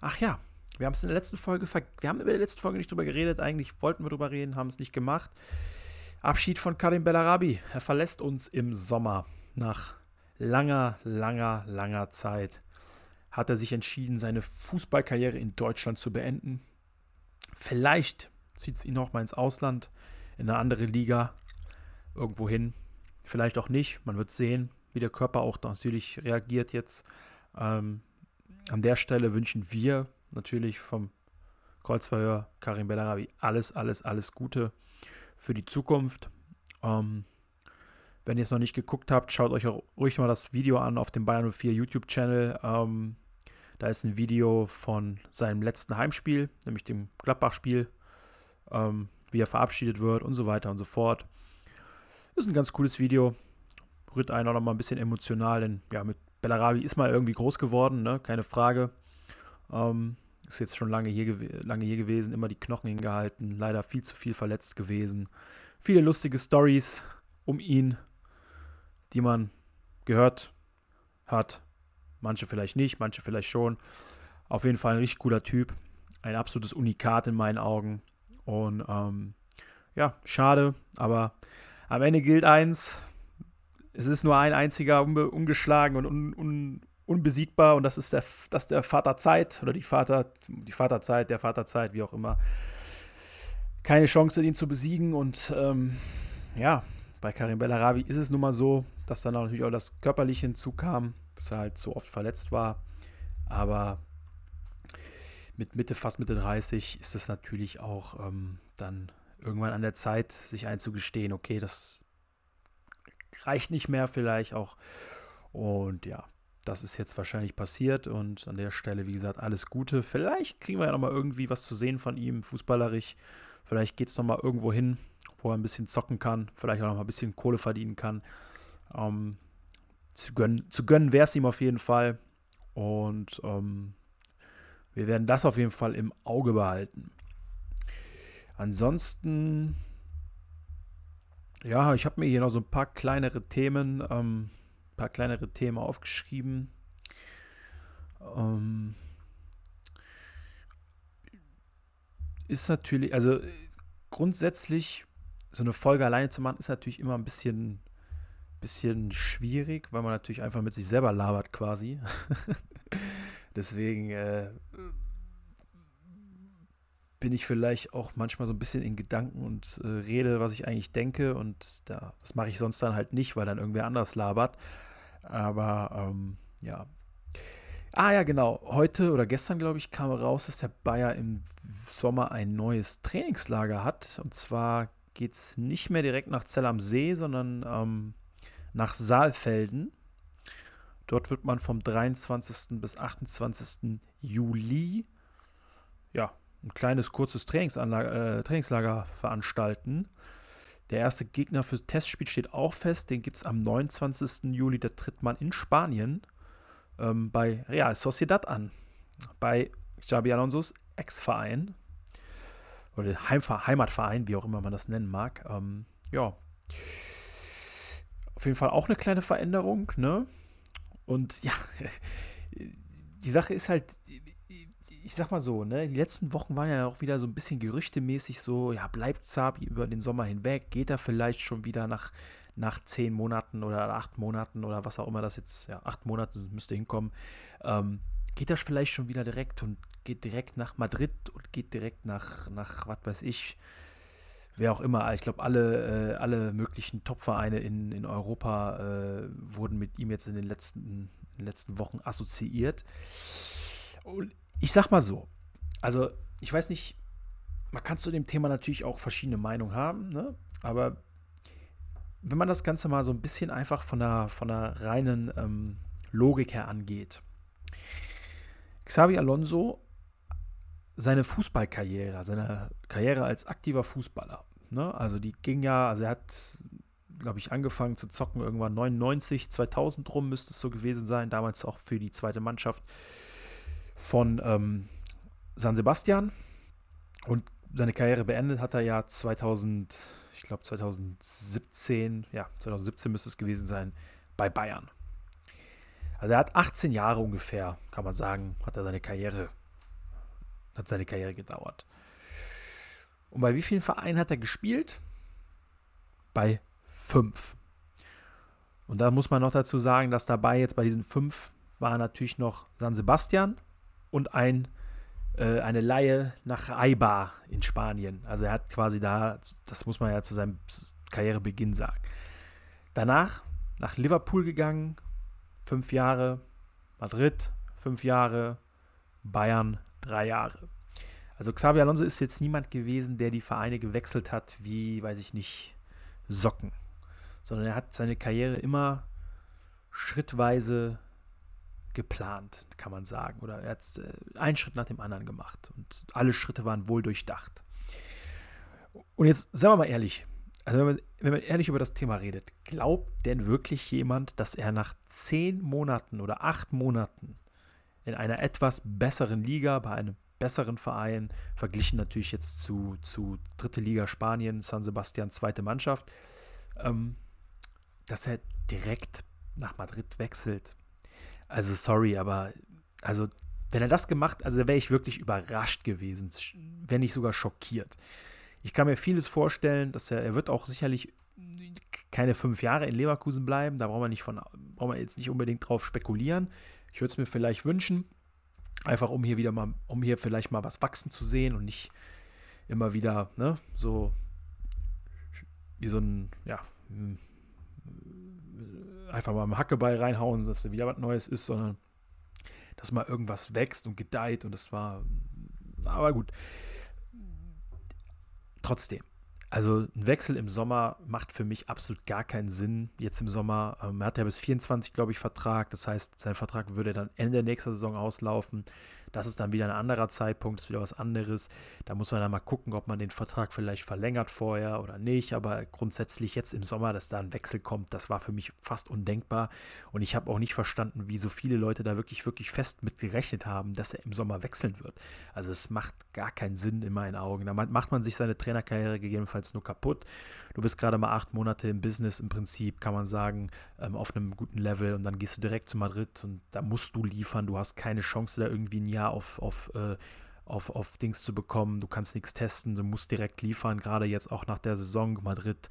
E: Ach ja, wir haben es in der letzten Folge, wir haben in der letzten Folge nicht drüber geredet. Eigentlich wollten wir drüber reden, haben es nicht gemacht. Abschied von Karim Bellarabi. Er verlässt uns im Sommer nach langer, langer, langer Zeit hat er sich entschieden, seine Fußballkarriere in Deutschland zu beenden. Vielleicht zieht es ihn noch mal ins Ausland, in eine andere Liga, irgendwo hin. Vielleicht auch nicht. Man wird sehen, wie der Körper auch natürlich reagiert jetzt. Ähm, an der Stelle wünschen wir natürlich vom Kreuzverhör Karim Bellarabi alles, alles, alles Gute für die Zukunft. Ähm, wenn ihr es noch nicht geguckt habt, schaut euch auch ruhig mal das Video an auf dem Bayern 04 YouTube-Channel. Ähm, da ist ein Video von seinem letzten Heimspiel, nämlich dem Gladbach-Spiel, ähm, wie er verabschiedet wird und so weiter und so fort. Ist ein ganz cooles Video. Rührt einen auch noch mal ein bisschen emotional, denn ja, mit Bellarabi ist mal irgendwie groß geworden, ne? keine Frage. Ähm, ist jetzt schon lange hier, lange hier gewesen, immer die Knochen hingehalten, leider viel zu viel verletzt gewesen. Viele lustige Stories um ihn, die man gehört hat. Manche vielleicht nicht, manche vielleicht schon. Auf jeden Fall ein richtig cooler Typ. Ein absolutes Unikat in meinen Augen. Und ähm, ja, schade, aber am Ende gilt eins: Es ist nur ein einziger ungeschlagen und un un unbesiegbar und das ist der, das der Vaterzeit oder die Vater, die Vaterzeit, der Vaterzeit, wie auch immer. Keine Chance, ihn zu besiegen und ähm, ja, bei Karim Bellarabi ist es nun mal so, dass dann auch natürlich auch das Körperliche hinzukam dass er halt so oft verletzt war. Aber mit Mitte, fast Mitte 30 ist es natürlich auch ähm, dann irgendwann an der Zeit, sich einzugestehen, okay, das reicht nicht mehr vielleicht auch. Und ja, das ist jetzt wahrscheinlich passiert und an der Stelle, wie gesagt, alles Gute. Vielleicht kriegen wir ja nochmal irgendwie was zu sehen von ihm, fußballerisch. Vielleicht geht es nochmal irgendwo hin, wo er ein bisschen zocken kann, vielleicht auch nochmal ein bisschen Kohle verdienen kann. Ähm, zu gönnen, zu gönnen wäre es ihm auf jeden Fall. Und ähm, wir werden das auf jeden Fall im Auge behalten. Ansonsten, ja, ich habe mir hier noch so ein paar kleinere Themen, ähm, paar kleinere Themen aufgeschrieben. Ähm, ist natürlich, also grundsätzlich so eine Folge alleine zu machen, ist natürlich immer ein bisschen bisschen schwierig, weil man natürlich einfach mit sich selber labert quasi. Deswegen äh, bin ich vielleicht auch manchmal so ein bisschen in Gedanken und äh, rede, was ich eigentlich denke. Und da, das mache ich sonst dann halt nicht, weil dann irgendwer anders labert. Aber ähm, ja. Ah ja, genau. Heute oder gestern, glaube ich, kam raus, dass der Bayer im Sommer ein neues Trainingslager hat. Und zwar geht es nicht mehr direkt nach Zell am See, sondern ähm, nach Saalfelden. Dort wird man vom 23. bis 28. Juli ja, ein kleines, kurzes äh, Trainingslager veranstalten. Der erste Gegner für das Testspiel steht auch fest. Den gibt es am 29. Juli. Da tritt man in Spanien ähm, bei Real Sociedad an. Bei Xabi Alonso's Ex-Verein. Oder Heimver Heimatverein, wie auch immer man das nennen mag. Ähm, ja auf jeden Fall auch eine kleine Veränderung, ne? Und ja, die Sache ist halt, ich sag mal so, ne, die letzten Wochen waren ja auch wieder so ein bisschen gerüchtemäßig so, ja, bleibt Zabi über den Sommer hinweg, geht er vielleicht schon wieder nach, nach zehn Monaten oder acht Monaten oder was auch immer das jetzt, ja, acht Monate müsste hinkommen, ähm, geht er vielleicht schon wieder direkt und geht direkt nach Madrid und geht direkt nach, nach was weiß ich, wer auch immer. Ich glaube, alle, äh, alle möglichen Top-Vereine in, in Europa äh, wurden mit ihm jetzt in den letzten, in den letzten Wochen assoziiert. Und ich sag mal so, also ich weiß nicht, man kann zu dem Thema natürlich auch verschiedene Meinungen haben, ne? aber wenn man das Ganze mal so ein bisschen einfach von der, von der reinen ähm, Logik her angeht. Xavi Alonso, seine Fußballkarriere, seine Karriere als aktiver Fußballer, ne? also die ging ja, also er hat, glaube ich, angefangen zu zocken irgendwann 99, 2000 rum müsste es so gewesen sein, damals auch für die zweite Mannschaft von ähm, San Sebastian und seine Karriere beendet hat er ja 2000, ich glaube 2017, ja, 2017 müsste es gewesen sein, bei Bayern. Also er hat 18 Jahre ungefähr, kann man sagen, hat er seine Karriere, hat seine Karriere gedauert. Und bei wie vielen Vereinen hat er gespielt? Bei fünf. Und da muss man noch dazu sagen, dass dabei jetzt bei diesen fünf war natürlich noch San Sebastian, und ein, äh, eine Laie nach Eibar in Spanien. Also er hat quasi da, das muss man ja zu seinem Karrierebeginn sagen. Danach nach Liverpool gegangen, fünf Jahre, Madrid, fünf Jahre, Bayern, drei Jahre. Also Xabi Alonso ist jetzt niemand gewesen, der die Vereine gewechselt hat, wie, weiß ich nicht, Socken. Sondern er hat seine Karriere immer schrittweise geplant, kann man sagen. Oder er hat äh, einen Schritt nach dem anderen gemacht und alle Schritte waren wohl durchdacht. Und jetzt sagen wir mal ehrlich, also wenn man, wenn man ehrlich über das Thema redet, glaubt denn wirklich jemand, dass er nach zehn Monaten oder acht Monaten in einer etwas besseren Liga, bei einem besseren Verein, verglichen natürlich jetzt zu, zu dritte Liga Spanien, San Sebastian, zweite Mannschaft, ähm, dass er direkt nach Madrid wechselt. Also sorry, aber also wenn er das gemacht, also wäre ich wirklich überrascht gewesen, wenn nicht sogar schockiert. Ich kann mir vieles vorstellen, dass er, er wird auch sicherlich keine fünf Jahre in Leverkusen bleiben. Da brauchen wir nicht von, brauchen wir jetzt nicht unbedingt drauf spekulieren. Ich würde es mir vielleicht wünschen, einfach um hier wieder mal, um hier vielleicht mal was wachsen zu sehen und nicht immer wieder, ne, so wie so ein, ja, einfach mal im Hackeball reinhauen, dass da wieder was Neues ist, sondern dass mal irgendwas wächst und gedeiht und das war, aber gut. Trotzdem, also ein Wechsel im Sommer macht für mich absolut gar keinen Sinn. Jetzt im Sommer, ähm, er hat ja bis 24, glaube ich, Vertrag. Das heißt, sein Vertrag würde dann Ende nächster Saison auslaufen. Das ist dann wieder ein anderer Zeitpunkt, ist wieder was anderes. Da muss man dann mal gucken, ob man den Vertrag vielleicht verlängert vorher oder nicht. Aber grundsätzlich jetzt im Sommer, dass da ein Wechsel kommt, das war für mich fast undenkbar. Und ich habe auch nicht verstanden, wie so viele Leute da wirklich, wirklich fest mit gerechnet haben, dass er im Sommer wechseln wird. Also es macht gar keinen Sinn in meinen Augen. Da macht man sich seine Trainerkarriere gegebenenfalls nur kaputt. Du bist gerade mal acht Monate im Business im Prinzip, kann man sagen, ähm, auf einem guten Level und dann gehst du direkt zu Madrid und da musst du liefern. Du hast keine Chance, da irgendwie ein Jahr auf, auf, äh, auf, auf Dings zu bekommen. Du kannst nichts testen, du musst direkt liefern, gerade jetzt auch nach der Saison Madrid.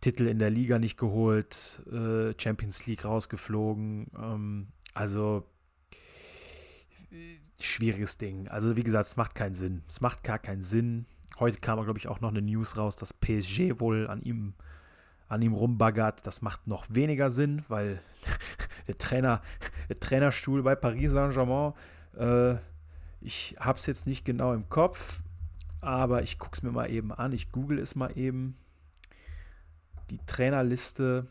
E: Titel in der Liga nicht geholt, äh, Champions League rausgeflogen. Ähm, also schwieriges Ding. Also wie gesagt, es macht keinen Sinn. Es macht gar keinen Sinn. Heute kam, glaube ich, auch noch eine News raus, dass PSG wohl an ihm, an ihm rumbaggert. Das macht noch weniger Sinn, weil der Trainer, der Trainerstuhl bei Paris Saint-Germain, äh, ich habe es jetzt nicht genau im Kopf, aber ich gucke es mir mal eben an. Ich google es mal eben. Die Trainerliste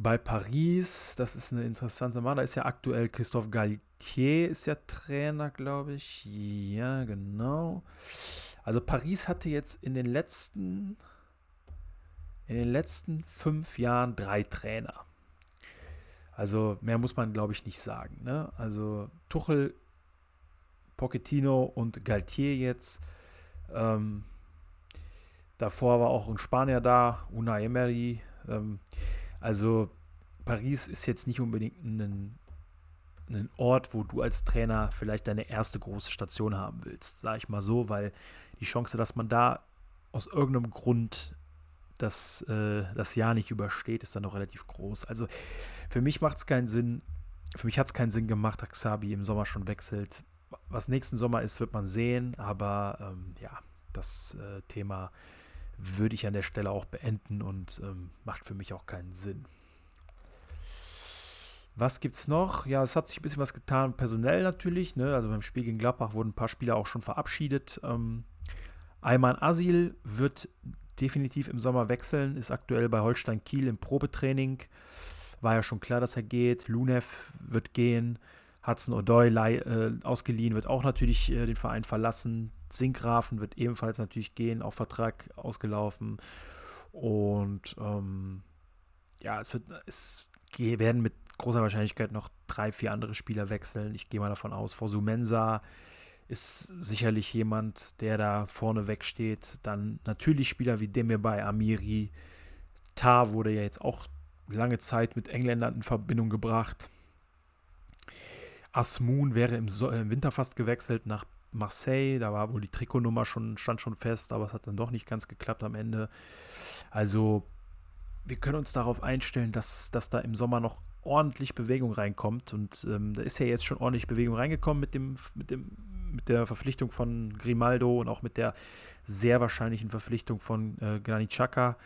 E: bei Paris, das ist eine interessante Mann. Da ist ja aktuell Christophe Galtier, ist ja Trainer, glaube ich. Ja, genau. Also Paris hatte jetzt in den letzten, in den letzten fünf Jahren drei Trainer. Also mehr muss man, glaube ich, nicht sagen. Ne? Also Tuchel, Pochettino und Galtier jetzt. Ähm, davor war auch ein Spanier da, Una Emery. Ähm, also Paris ist jetzt nicht unbedingt ein, ein Ort, wo du als Trainer vielleicht deine erste große Station haben willst, sage ich mal so, weil die Chance, dass man da aus irgendeinem Grund das, äh, das Jahr nicht übersteht, ist dann noch relativ groß. Also für mich macht es keinen Sinn, für mich hat es keinen Sinn gemacht, dass Xabi im Sommer schon wechselt. Was nächsten Sommer ist, wird man sehen, aber ähm, ja, das äh, Thema würde ich an der Stelle auch beenden und ähm, macht für mich auch keinen Sinn. Was gibt es noch? Ja, es hat sich ein bisschen was getan, personell natürlich. Ne? Also beim Spiel gegen Gladbach wurden ein paar Spieler auch schon verabschiedet. Ähm, Ayman Asil wird definitiv im Sommer wechseln, ist aktuell bei Holstein Kiel im Probetraining. War ja schon klar, dass er geht. Lunev wird gehen. Hudson O'Doy äh, ausgeliehen, wird auch natürlich äh, den Verein verlassen. Sinkgrafen wird ebenfalls natürlich gehen, auch Vertrag ausgelaufen. Und ähm, ja, es, wird, es werden mit großer Wahrscheinlichkeit noch drei, vier andere Spieler wechseln. Ich gehe mal davon aus, Fosu Mensa ist sicherlich jemand, der da vorne wegsteht. Dann natürlich Spieler wie Demirbay Amiri. Tar wurde ja jetzt auch lange Zeit mit Engländern in Verbindung gebracht. Asmun wäre im, so im Winter fast gewechselt nach Marseille. Da war wohl die Trikotnummer schon, stand schon fest, aber es hat dann doch nicht ganz geklappt am Ende. Also wir können uns darauf einstellen, dass, dass da im Sommer noch ordentlich Bewegung reinkommt. Und ähm, da ist ja jetzt schon ordentlich Bewegung reingekommen mit dem, mit dem, mit der Verpflichtung von Grimaldo und auch mit der sehr wahrscheinlichen Verpflichtung von äh, Granit Xhaka.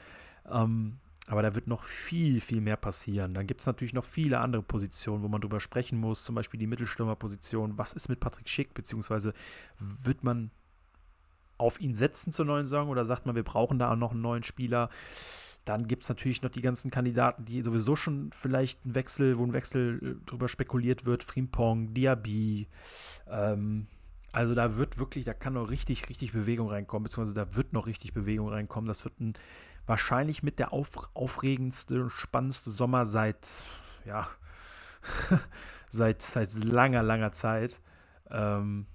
E: Ähm, aber da wird noch viel, viel mehr passieren. Dann gibt es natürlich noch viele andere Positionen, wo man drüber sprechen muss, zum Beispiel die Mittelstürmerposition. Was ist mit Patrick Schick, beziehungsweise wird man auf ihn setzen zur neuen Saison oder sagt man, wir brauchen da auch noch einen neuen Spieler? Dann gibt es natürlich noch die ganzen Kandidaten, die sowieso schon vielleicht ein Wechsel, wo ein Wechsel äh, drüber spekuliert wird, Frimpong, Diaby. Ähm, also da wird wirklich, da kann noch richtig, richtig Bewegung reinkommen, beziehungsweise da wird noch richtig Bewegung reinkommen. Das wird ein, wahrscheinlich mit der auf, aufregendste, spannendste Sommer seit, ja, seit, seit langer, langer Zeit. Ähm,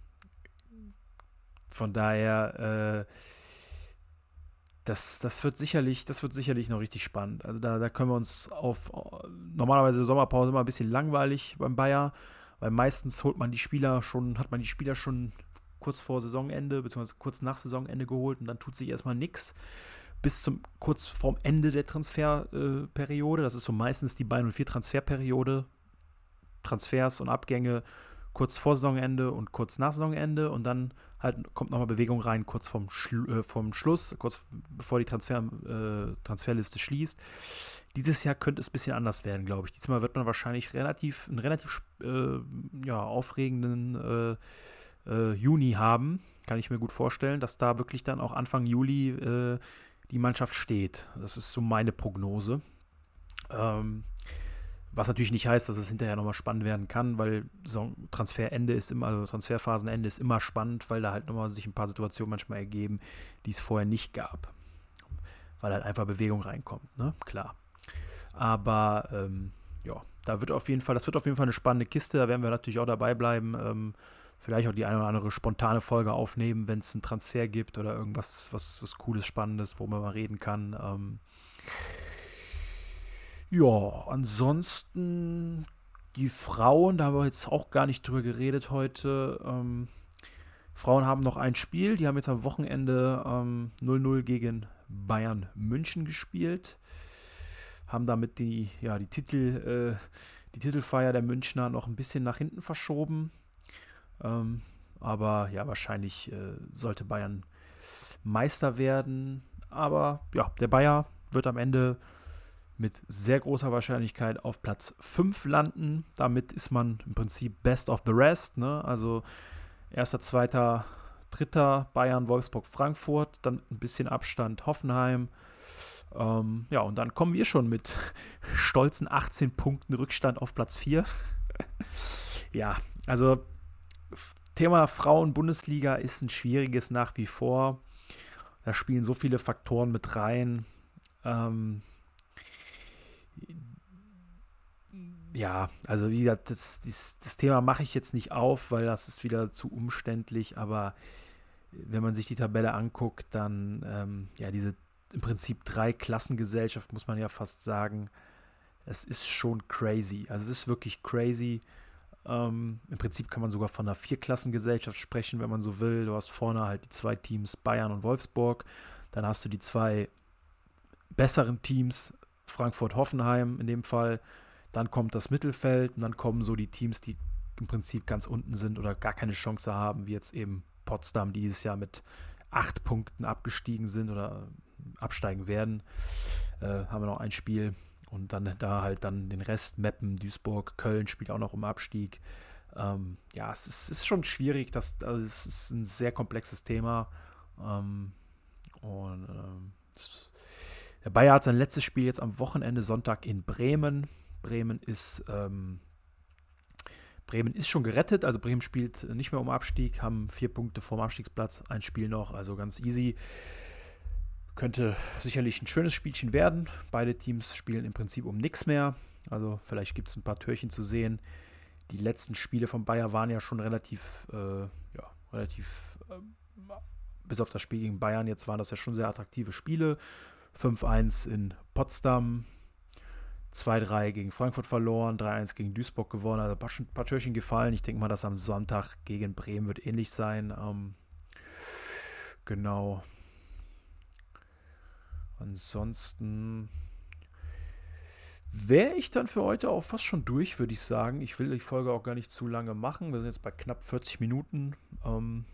E: von daher, äh, das, das wird sicherlich, das wird sicherlich noch richtig spannend. Also da, da können wir uns auf normalerweise Sommerpause immer ein bisschen langweilig beim Bayer, weil meistens holt man die Spieler schon, hat man die Spieler schon kurz vor Saisonende, beziehungsweise kurz nach Saisonende geholt und dann tut sich erstmal nichts. Bis zum kurz vorm Ende der Transferperiode. Äh, das ist so meistens die Bayern 04 Transferperiode. Transfers und Abgänge kurz vor Saisonende und kurz nach Saisonende und dann halt kommt nochmal Bewegung rein, kurz vorm, Schlu äh, vom Schluss, kurz bevor die Transfer, äh, Transferliste schließt. Dieses Jahr könnte es ein bisschen anders werden, glaube ich. Diesmal wird man wahrscheinlich relativ, einen relativ äh, ja, aufregenden äh, äh, Juni haben. Kann ich mir gut vorstellen, dass da wirklich dann auch Anfang Juli äh, die Mannschaft steht. Das ist so meine Prognose. Ähm, was natürlich nicht heißt, dass es hinterher nochmal spannend werden kann, weil so Transferende ist immer, also Transferphasenende ist immer spannend, weil da halt nochmal sich ein paar Situationen manchmal ergeben, die es vorher nicht gab. Weil halt einfach Bewegung reinkommt, ne? Klar. Aber ähm, ja, da wird auf jeden Fall, das wird auf jeden Fall eine spannende Kiste, da werden wir natürlich auch dabei bleiben. Ähm, vielleicht auch die eine oder andere spontane Folge aufnehmen, wenn es einen Transfer gibt oder irgendwas, was, was Cooles, Spannendes, wo man mal reden kann. Ähm, ja, ansonsten die Frauen, da haben wir jetzt auch gar nicht drüber geredet heute. Ähm, Frauen haben noch ein Spiel, die haben jetzt am Wochenende 0-0 ähm, gegen Bayern München gespielt. Haben damit die, ja, die, Titel, äh, die Titelfeier der Münchner noch ein bisschen nach hinten verschoben. Ähm, aber ja, wahrscheinlich äh, sollte Bayern Meister werden. Aber ja, der Bayer wird am Ende mit sehr großer Wahrscheinlichkeit auf Platz 5 landen. Damit ist man im Prinzip best of the rest. Ne? Also erster, zweiter, dritter Bayern, Wolfsburg, Frankfurt, dann ein bisschen Abstand Hoffenheim. Ähm, ja, und dann kommen wir schon mit stolzen 18 Punkten Rückstand auf Platz 4. ja, also Thema Frauen-Bundesliga ist ein schwieriges nach wie vor. Da spielen so viele Faktoren mit rein. Ähm, ja, also wie gesagt, das, das, das Thema mache ich jetzt nicht auf, weil das ist wieder zu umständlich, aber wenn man sich die Tabelle anguckt, dann ähm, ja, diese im Prinzip drei Klassengesellschaft, muss man ja fast sagen, es ist schon crazy. Also es ist wirklich crazy. Ähm, Im Prinzip kann man sogar von einer Vierklassengesellschaft sprechen, wenn man so will. Du hast vorne halt die zwei Teams Bayern und Wolfsburg. Dann hast du die zwei besseren Teams, Frankfurt-Hoffenheim in dem Fall. Dann kommt das Mittelfeld und dann kommen so die Teams, die im Prinzip ganz unten sind oder gar keine Chance haben, wie jetzt eben Potsdam dieses Jahr mit acht Punkten abgestiegen sind oder absteigen werden. Äh, haben wir noch ein Spiel und dann da halt dann den Rest, Meppen, Duisburg, Köln spielt auch noch im Abstieg. Ähm, ja, es ist, ist, schon schwierig, das, also es ist ein sehr komplexes Thema. Ähm, und ähm, der Bayer hat sein letztes Spiel jetzt am Wochenende Sonntag in Bremen. Bremen ist ähm, Bremen ist schon gerettet, also Bremen spielt nicht mehr um Abstieg, haben vier Punkte vorm Abstiegsplatz, ein Spiel noch, also ganz easy. Könnte sicherlich ein schönes Spielchen werden. Beide Teams spielen im Prinzip um nichts mehr. Also vielleicht gibt es ein paar Türchen zu sehen. Die letzten Spiele von Bayer waren ja schon relativ, äh, ja, relativ, äh, bis auf das Spiel gegen Bayern, jetzt waren das ja schon sehr attraktive Spiele. 5-1 in Potsdam, 2-3 gegen Frankfurt verloren, 3-1 gegen Duisburg gewonnen, also ein paar, Türchen gefallen. Ich denke mal, dass am Sonntag gegen Bremen wird ähnlich sein. Ähm, genau. Ansonsten wäre ich dann für heute auch fast schon durch, würde ich sagen. Ich will die Folge auch gar nicht zu lange machen. Wir sind jetzt bei knapp 40 Minuten. Ähm,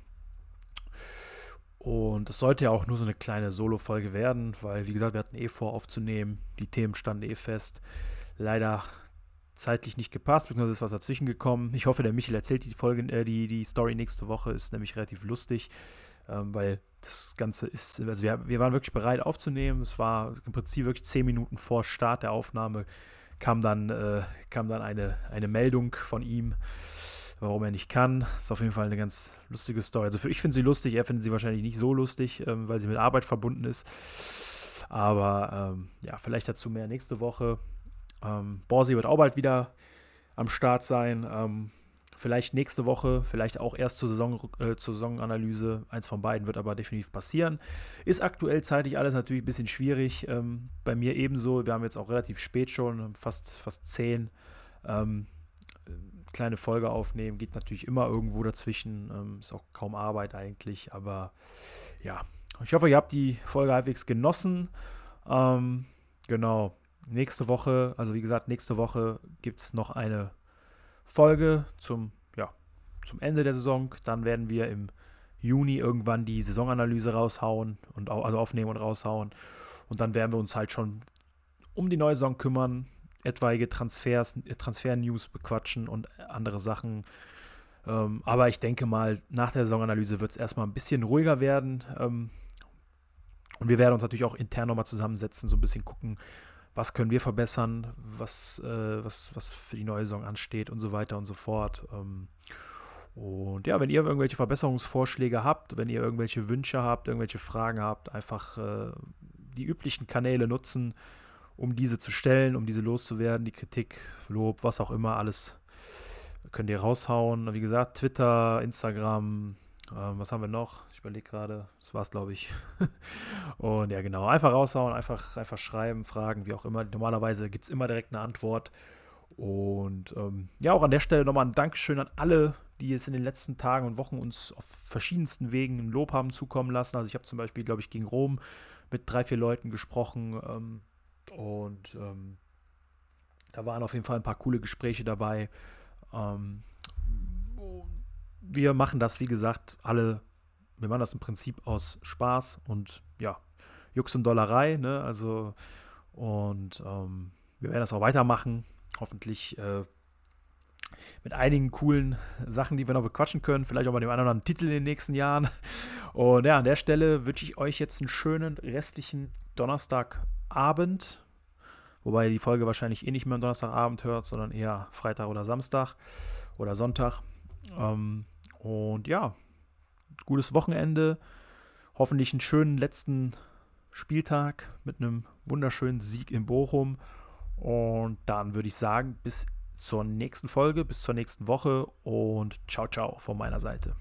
E: und es sollte ja auch nur so eine kleine Solo-Folge werden, weil, wie gesagt, wir hatten eh vor aufzunehmen. Die Themen standen eh fest. Leider zeitlich nicht gepasst, beziehungsweise ist was dazwischen gekommen. Ich hoffe, der Michael erzählt die Folge, äh, die, die Story nächste Woche, ist nämlich relativ lustig, ähm, weil das Ganze ist, also wir, wir waren wirklich bereit aufzunehmen. Es war im Prinzip wirklich zehn Minuten vor Start der Aufnahme kam dann, äh, kam dann eine, eine Meldung von ihm, warum er nicht kann. Ist auf jeden Fall eine ganz lustige Story. Also für, ich finde sie lustig, er findet sie wahrscheinlich nicht so lustig, ähm, weil sie mit Arbeit verbunden ist. Aber ähm, ja, vielleicht dazu mehr nächste Woche. Ähm, Borsi wird auch bald wieder am Start sein. Ähm, vielleicht nächste Woche, vielleicht auch erst zur, Saison, äh, zur Saisonanalyse. Eins von beiden wird aber definitiv passieren. Ist aktuell zeitlich alles natürlich ein bisschen schwierig. Ähm, bei mir ebenso. Wir haben jetzt auch relativ spät schon, fast, fast zehn. Ähm, kleine Folge aufnehmen, geht natürlich immer irgendwo dazwischen. Ähm, ist auch kaum Arbeit eigentlich, aber ja. Ich hoffe, ihr habt die Folge halbwegs genossen. Ähm, genau. Nächste Woche, also wie gesagt, nächste Woche gibt es noch eine Folge zum, ja, zum Ende der Saison. Dann werden wir im Juni irgendwann die Saisonanalyse raushauen und also aufnehmen und raushauen. Und dann werden wir uns halt schon um die neue Saison kümmern, etwaige Transfers, Transfer-News bequatschen und andere Sachen. Ähm, aber ich denke mal, nach der Saisonanalyse wird es erstmal ein bisschen ruhiger werden. Ähm, und wir werden uns natürlich auch intern nochmal zusammensetzen, so ein bisschen gucken, was können wir verbessern, was, äh, was, was für die neue Saison ansteht und so weiter und so fort. Ähm, und ja, wenn ihr irgendwelche Verbesserungsvorschläge habt, wenn ihr irgendwelche Wünsche habt, irgendwelche Fragen habt, einfach äh, die üblichen Kanäle nutzen um diese zu stellen, um diese loszuwerden, die Kritik, Lob, was auch immer, alles könnt ihr raushauen. Wie gesagt, Twitter, Instagram, ähm, was haben wir noch? Ich überlege gerade, das war es, glaube ich. und ja, genau, einfach raushauen, einfach, einfach schreiben, fragen, wie auch immer. Normalerweise gibt es immer direkt eine Antwort. Und ähm, ja, auch an der Stelle nochmal ein Dankeschön an alle, die jetzt in den letzten Tagen und Wochen uns auf verschiedensten Wegen ein Lob haben zukommen lassen. Also ich habe zum Beispiel, glaube ich, gegen Rom mit drei, vier Leuten gesprochen. Ähm, und ähm, da waren auf jeden Fall ein paar coole Gespräche dabei. Ähm, wir machen das, wie gesagt, alle, wir machen das im Prinzip aus Spaß und ja, Jux und Dollerei, ne? Also, und ähm, wir werden das auch weitermachen. Hoffentlich äh, mit einigen coolen Sachen, die wir noch bequatschen können. Vielleicht auch mal dem einen oder anderen Titel in den nächsten Jahren. Und ja, an der Stelle wünsche ich euch jetzt einen schönen restlichen Donnerstagabend. Wobei ihr die Folge wahrscheinlich eh nicht mehr am Donnerstagabend hört, sondern eher Freitag oder Samstag oder Sonntag. Ähm, und ja, gutes Wochenende. Hoffentlich einen schönen letzten Spieltag mit einem wunderschönen Sieg in Bochum. Und dann würde ich sagen, bis zur nächsten Folge, bis zur nächsten Woche und ciao, ciao von meiner Seite.